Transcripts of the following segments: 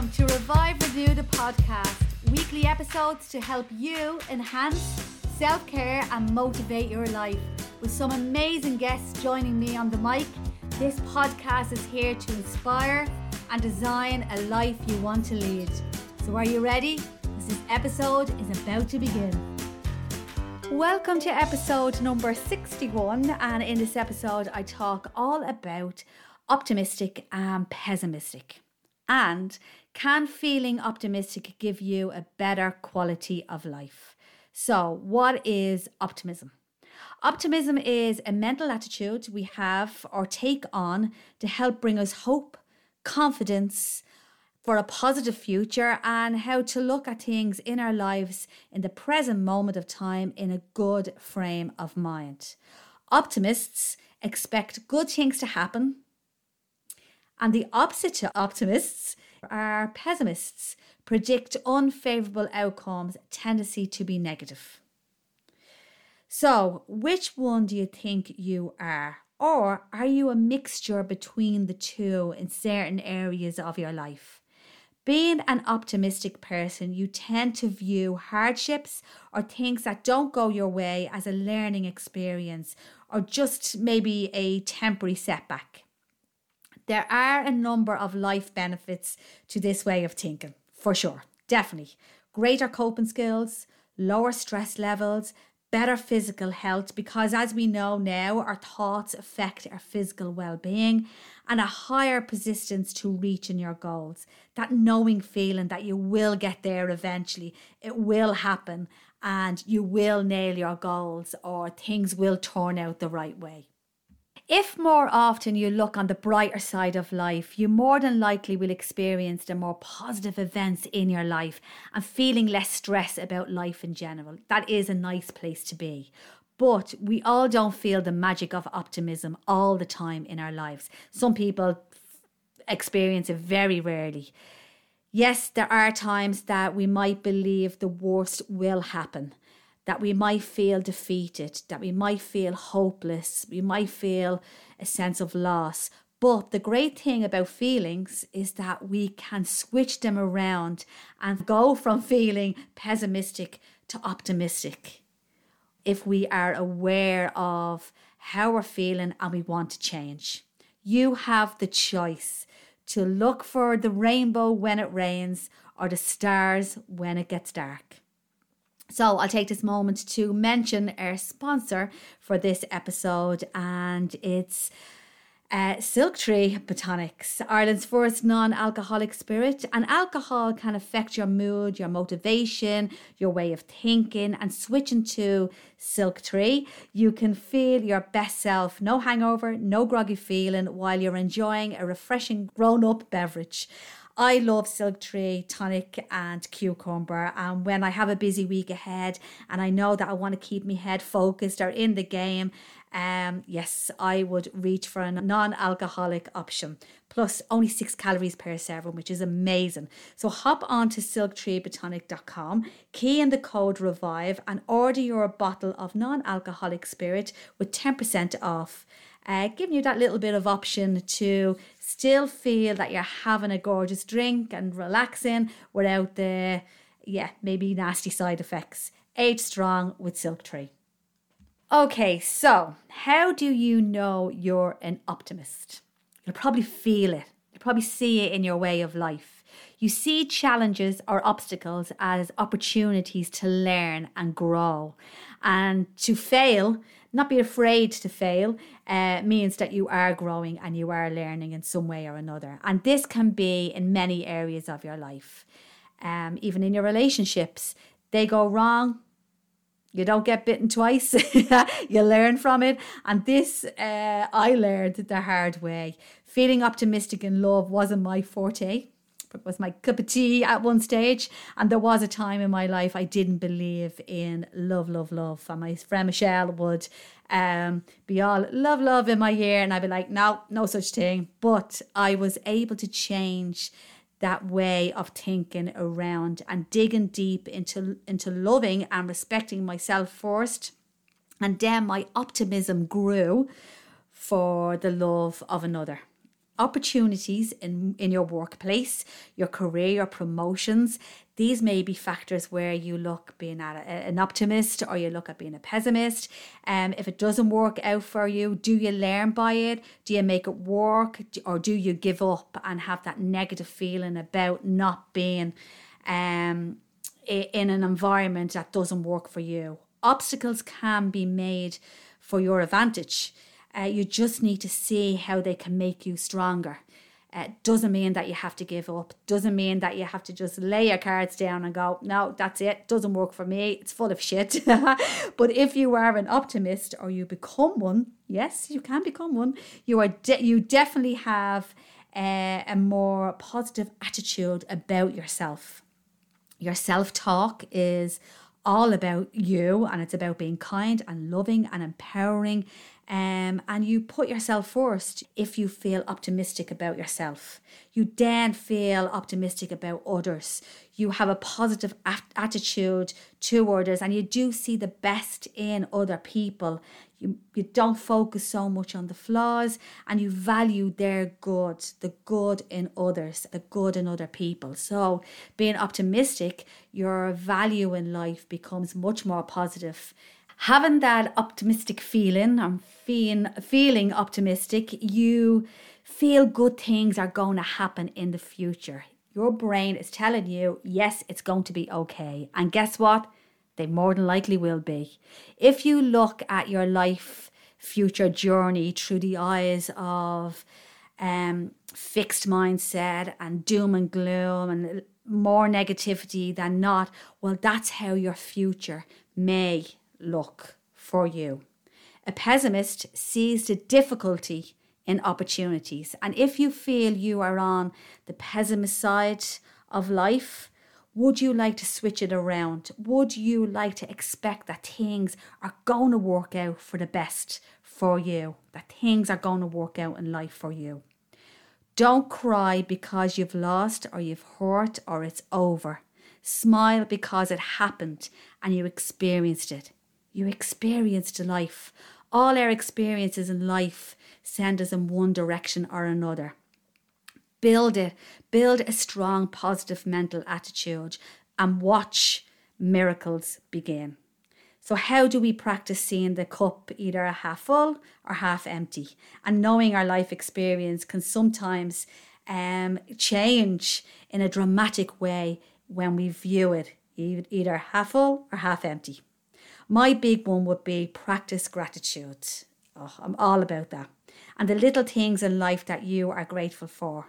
Welcome to Revive Renew the podcast, weekly episodes to help you enhance self care and motivate your life. With some amazing guests joining me on the mic, this podcast is here to inspire and design a life you want to lead. So, are you ready? This episode is about to begin. Welcome to episode number 61, and in this episode, I talk all about optimistic and pessimistic. And can feeling optimistic give you a better quality of life? So, what is optimism? Optimism is a mental attitude we have or take on to help bring us hope, confidence for a positive future, and how to look at things in our lives in the present moment of time in a good frame of mind. Optimists expect good things to happen, and the opposite to optimists are pessimists, predict unfavorable outcomes, tendency to be negative. So, which one do you think you are? Or are you a mixture between the two in certain areas of your life? Being an optimistic person, you tend to view hardships or things that don't go your way as a learning experience or just maybe a temporary setback. There are a number of life benefits to this way of thinking, for sure, definitely. Greater coping skills, lower stress levels, better physical health, because as we know now, our thoughts affect our physical well being, and a higher persistence to reaching your goals. That knowing feeling that you will get there eventually, it will happen, and you will nail your goals, or things will turn out the right way. If more often you look on the brighter side of life, you more than likely will experience the more positive events in your life and feeling less stress about life in general. That is a nice place to be. But we all don't feel the magic of optimism all the time in our lives. Some people experience it very rarely. Yes, there are times that we might believe the worst will happen that we might feel defeated, that we might feel hopeless, we might feel a sense of loss. But the great thing about feelings is that we can switch them around and go from feeling pessimistic to optimistic if we are aware of how we're feeling and we want to change. You have the choice to look for the rainbow when it rains or the stars when it gets dark. So, I'll take this moment to mention our sponsor for this episode, and it's uh, Silk Tree Botanics, Ireland's first non alcoholic spirit. And alcohol can affect your mood, your motivation, your way of thinking. And switching to Silk Tree, you can feel your best self, no hangover, no groggy feeling, while you're enjoying a refreshing grown up beverage. I love Silk Tree, tonic, and cucumber. And when I have a busy week ahead and I know that I want to keep my head focused or in the game, um, yes, I would reach for a non alcoholic option. Plus, only six calories per serving, which is amazing. So, hop on to silktreebotanic.com, key in the code REVIVE, and order your bottle of non alcoholic spirit with 10% off. Uh, giving you that little bit of option to still feel that you're having a gorgeous drink and relaxing without the, yeah, maybe nasty side effects. Age strong with Silk Tree. Okay, so how do you know you're an optimist? You'll probably feel it. You'll probably see it in your way of life. You see challenges or obstacles as opportunities to learn and grow. And to fail not be afraid to fail uh, means that you are growing and you are learning in some way or another. And this can be in many areas of your life. Um, even in your relationships, they go wrong. You don't get bitten twice. you learn from it. And this, uh, I learned the hard way. Feeling optimistic in love wasn't my forte was my cup of tea at one stage. And there was a time in my life I didn't believe in love, love, love. And my friend Michelle would um, be all love, love in my ear. And I'd be like, no, no such thing. But I was able to change that way of thinking around and digging deep into into loving and respecting myself first and then my optimism grew for the love of another opportunities in, in your workplace, your career, your promotions. These may be factors where you look being at a, an optimist or you look at being a pessimist. Um, if it doesn't work out for you, do you learn by it? Do you make it work? Or do you give up and have that negative feeling about not being um, in an environment that doesn't work for you? Obstacles can be made for your advantage. Uh, you just need to see how they can make you stronger. Uh, doesn't mean that you have to give up. Doesn't mean that you have to just lay your cards down and go, no, that's it. Doesn't work for me. It's full of shit. but if you are an optimist or you become one, yes, you can become one. You are de- you definitely have uh, a more positive attitude about yourself. Your self talk is all about you and it's about being kind and loving and empowering um, and you put yourself first if you feel optimistic about yourself. You then feel optimistic about others. You have a positive a- attitude to others and you do see the best in other people. You, you don't focus so much on the flaws and you value their good, the good in others, the good in other people. So, being optimistic, your value in life becomes much more positive having that optimistic feeling, I'm feeling feeling optimistic, you feel good things are going to happen in the future. Your brain is telling you, yes, it's going to be okay. And guess what? They more than likely will be. If you look at your life future journey through the eyes of um, fixed mindset and doom and gloom and more negativity than not, well, that's how your future may look for you. A pessimist sees the difficulty in opportunities. And if you feel you are on the pessimist side of life, would you like to switch it around? Would you like to expect that things are going to work out for the best for you? That things are going to work out in life for you? Don't cry because you've lost or you've hurt or it's over. Smile because it happened and you experienced it. You experienced life. All our experiences in life send us in one direction or another. Build it, build a strong, positive mental attitude and watch miracles begin. So, how do we practice seeing the cup either half full or half empty? And knowing our life experience can sometimes um, change in a dramatic way when we view it either half full or half empty. My big one would be practice gratitude. Oh, I'm all about that. And the little things in life that you are grateful for.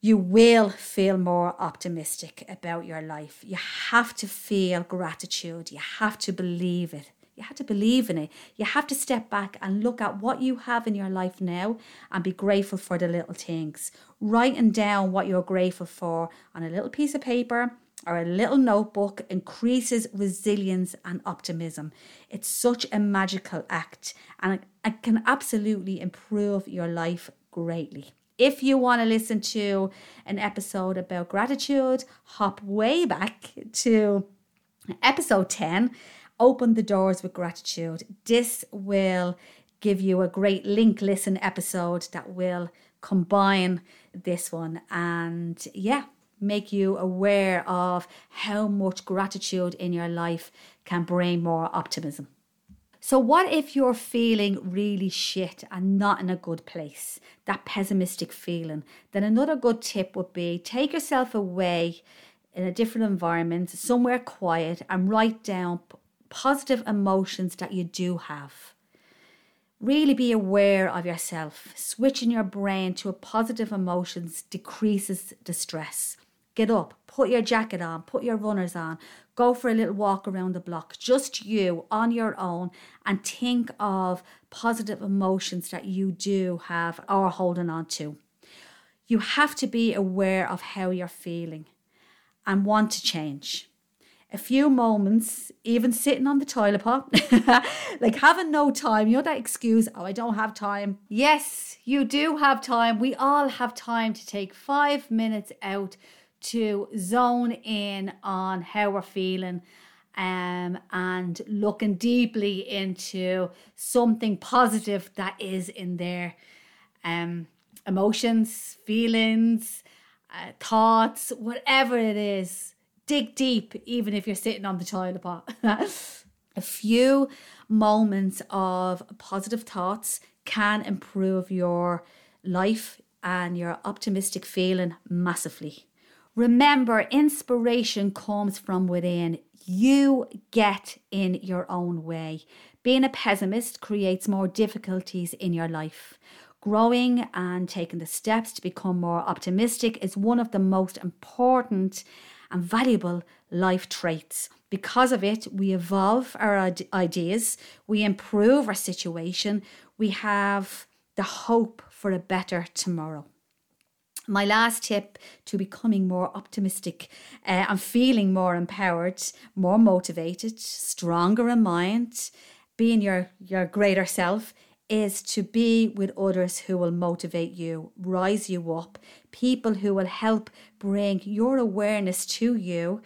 You will feel more optimistic about your life. You have to feel gratitude. You have to believe it. You have to believe in it. You have to step back and look at what you have in your life now and be grateful for the little things. Writing down what you're grateful for on a little piece of paper or a little notebook increases resilience and optimism. It's such a magical act and it can absolutely improve your life greatly. If you want to listen to an episode about gratitude, hop way back to episode 10 Open the Doors with Gratitude. This will give you a great link listen episode that will combine this one. And yeah, make you aware of how much gratitude in your life can bring more optimism. So, what if you're feeling really shit and not in a good place, that pessimistic feeling? Then, another good tip would be take yourself away in a different environment, somewhere quiet, and write down positive emotions that you do have. Really be aware of yourself. Switching your brain to a positive emotions decreases the stress. Get up, put your jacket on, put your runners on, go for a little walk around the block, just you on your own, and think of positive emotions that you do have or holding on to. You have to be aware of how you're feeling and want to change. A few moments, even sitting on the toilet pot, like having no time, you know that excuse, oh, I don't have time. Yes, you do have time. We all have time to take five minutes out to zone in on how we're feeling um, and looking deeply into something positive that is in there. Um, emotions, feelings, uh, thoughts, whatever it is. Dig deep, even if you're sitting on the toilet pot. a few moments of positive thoughts can improve your life and your optimistic feeling massively. Remember, inspiration comes from within. You get in your own way. Being a pessimist creates more difficulties in your life. Growing and taking the steps to become more optimistic is one of the most important and valuable life traits. Because of it, we evolve our ideas, we improve our situation, we have the hope for a better tomorrow. My last tip to becoming more optimistic uh, and feeling more empowered, more motivated, stronger in mind, being your, your greater self is to be with others who will motivate you, rise you up, people who will help bring your awareness to you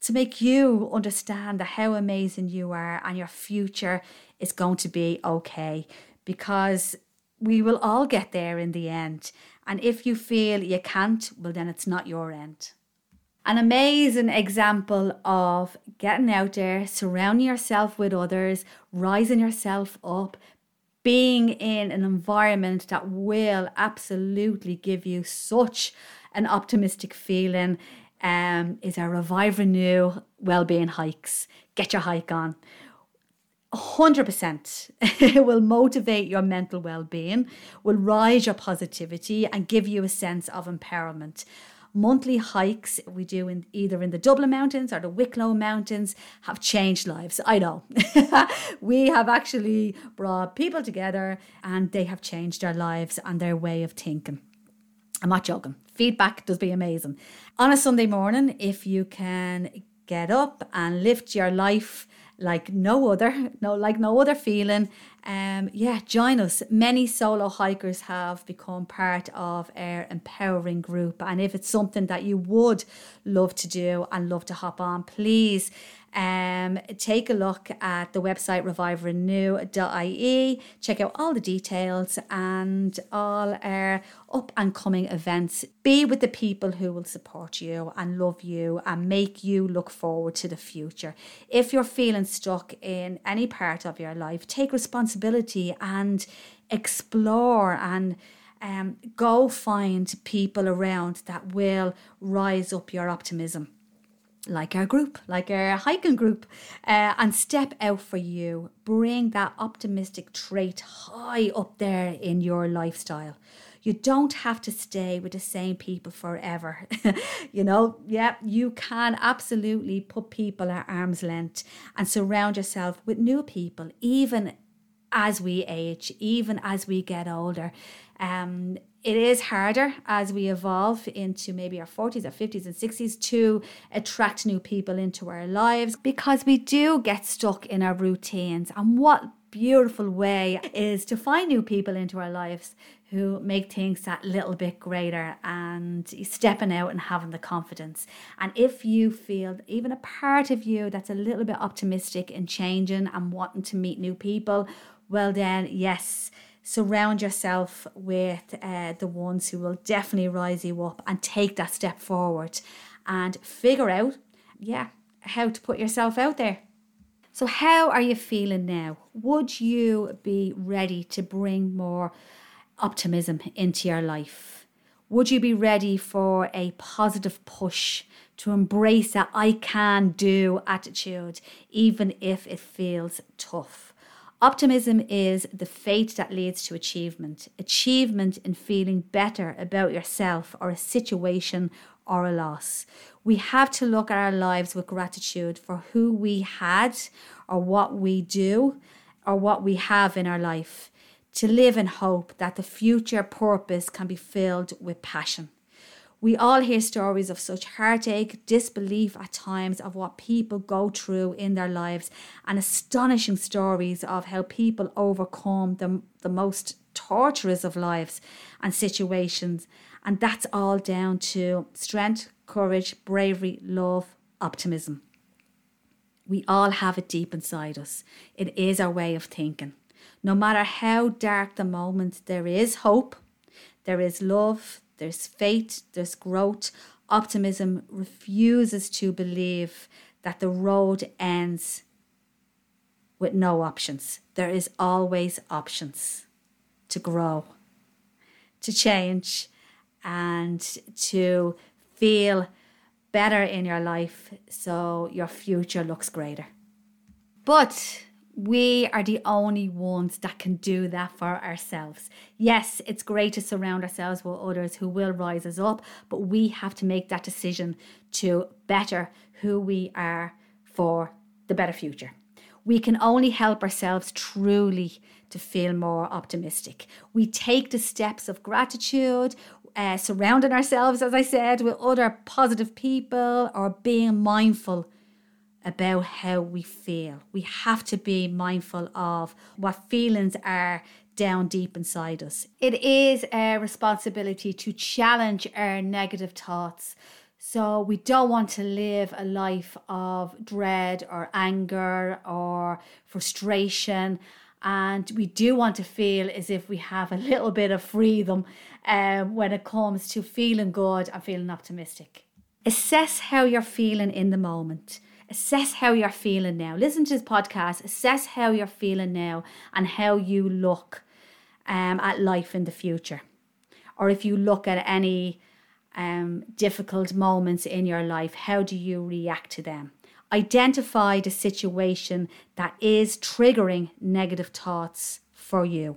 to make you understand how amazing you are and your future is going to be okay because we will all get there in the end. And if you feel you can't, well, then it's not your end. An amazing example of getting out there, surrounding yourself with others, rising yourself up, being in an environment that will absolutely give you such an optimistic feeling um, is our Revive Renew Wellbeing Hikes. Get your hike on. 100% it will motivate your mental well-being will rise your positivity and give you a sense of empowerment monthly hikes we do in either in the Dublin Mountains or the Wicklow Mountains have changed lives. I know. we have actually brought people together and they have changed their lives and their way of thinking. I'm not joking. Feedback does be amazing. On a Sunday morning, if you can get up and lift your life like no other, no like no other feeling. Um, yeah, join us. Many solo hikers have become part of our empowering group, and if it's something that you would love to do and love to hop on, please um, take a look at the website reviverenew.ie, check out all the details and all our up and coming events. Be with the people who will support you and love you and make you look forward to the future. If you're feeling stuck in any part of your life, take responsibility and explore and um, go find people around that will rise up your optimism like our group, like our hiking group, uh, and step out for you. Bring that optimistic trait high up there in your lifestyle. You don't have to stay with the same people forever. you know, yeah, you can absolutely put people at arm's length and surround yourself with new people, even as we age, even as we get older. Um, it is harder as we evolve into maybe our 40s or 50s and 60s to attract new people into our lives because we do get stuck in our routines. And what beautiful way is to find new people into our lives who make things that little bit greater and stepping out and having the confidence. And if you feel even a part of you that's a little bit optimistic and changing and wanting to meet new people, well, then, yes surround yourself with uh, the ones who will definitely rise you up and take that step forward and figure out, yeah, how to put yourself out there. So, how are you feeling now? Would you be ready to bring more optimism into your life? Would you be ready for a positive push to embrace that I can do attitude, even if it feels tough? Optimism is the faith that leads to achievement, achievement in feeling better about yourself or a situation or a loss. We have to look at our lives with gratitude for who we had or what we do or what we have in our life, to live in hope that the future purpose can be filled with passion. We all hear stories of such heartache, disbelief at times of what people go through in their lives, and astonishing stories of how people overcome the, the most torturous of lives and situations. And that's all down to strength, courage, bravery, love, optimism. We all have it deep inside us. It is our way of thinking. No matter how dark the moment, there is hope There is love, there's faith, there's growth. Optimism refuses to believe that the road ends with no options. There is always options to grow, to change, and to feel better in your life so your future looks greater. But we are the only ones that can do that for ourselves. Yes, it's great to surround ourselves with others who will rise us up, but we have to make that decision to better who we are for the better future. We can only help ourselves truly to feel more optimistic. We take the steps of gratitude, uh, surrounding ourselves, as I said, with other positive people or being mindful about how we feel. We have to be mindful of what feelings are down deep inside us. It is a responsibility to challenge our negative thoughts. So we don't want to live a life of dread or anger or frustration. And we do want to feel as if we have a little bit of freedom um, when it comes to feeling good and feeling optimistic. Assess how you're feeling in the moment. Assess how you're feeling now. Listen to this podcast. Assess how you're feeling now and how you look um, at life in the future. Or if you look at any um, difficult moments in your life, how do you react to them? Identify the situation that is triggering negative thoughts for you.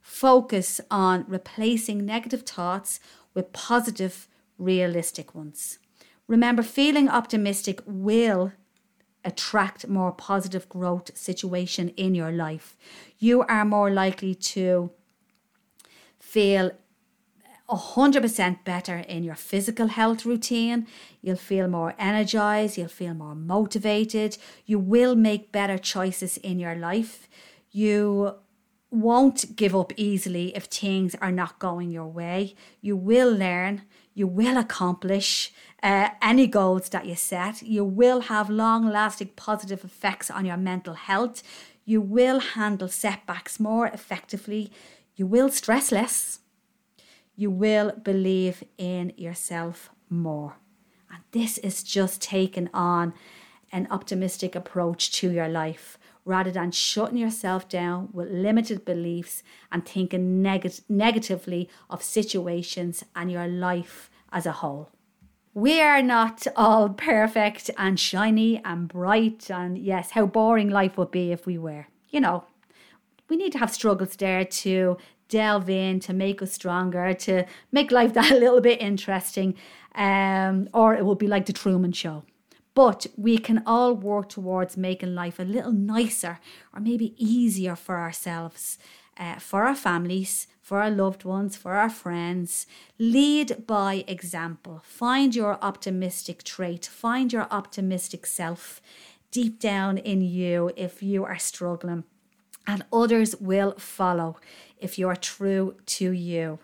Focus on replacing negative thoughts with positive, realistic ones. Remember, feeling optimistic will attract more positive growth situation in your life. You are more likely to feel 100% better in your physical health routine. You'll feel more energized, you'll feel more motivated. You will make better choices in your life. You won't give up easily if things are not going your way. You will learn, you will accomplish uh, any goals that you set. You will have long lasting positive effects on your mental health. You will handle setbacks more effectively. You will stress less. You will believe in yourself more. And this is just taking on an optimistic approach to your life rather than shutting yourself down with limited beliefs and thinking neg- negatively of situations and your life as a whole. We are not all perfect and shiny and bright, and yes, how boring life would be if we were. You know, we need to have struggles there to delve in, to make us stronger, to make life that a little bit interesting, um, or it will be like the Truman Show. But we can all work towards making life a little nicer or maybe easier for ourselves, uh, for our families, for our loved ones, for our friends. Lead by example. Find your optimistic trait, find your optimistic self deep down in you if you are struggling, and others will follow if you are true to you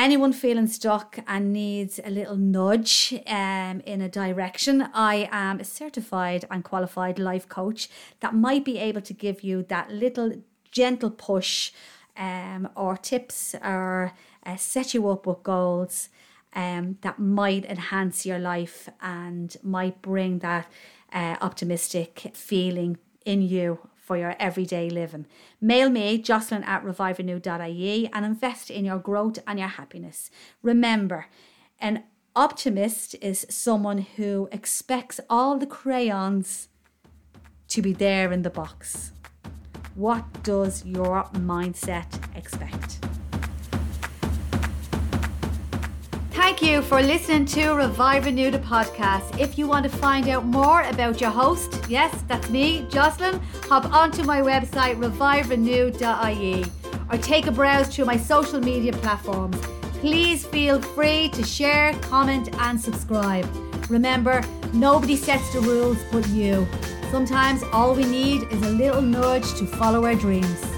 anyone feeling stuck and needs a little nudge um, in a direction, I am a certified and qualified life coach that might be able to give you that little gentle push um, or tips or uh, set you up with goals um, that might enhance your life and might bring that uh, optimistic feeling in you for your everyday living. Mail me, jocelyn at reviverenew.ie, and invest in your growth and your happiness. Remember, an optimist is someone who expects all the crayons to be there in the box. What does your mindset expect? Thank you for listening to Revive Renew the podcast. If you want to find out more about your host, yes, that's me, Jocelyn, hop onto my website reviverenew.ie or take a browse through my social media platforms. Please feel free to share, comment, and subscribe. Remember, nobody sets the rules but you. Sometimes all we need is a little nudge to follow our dreams.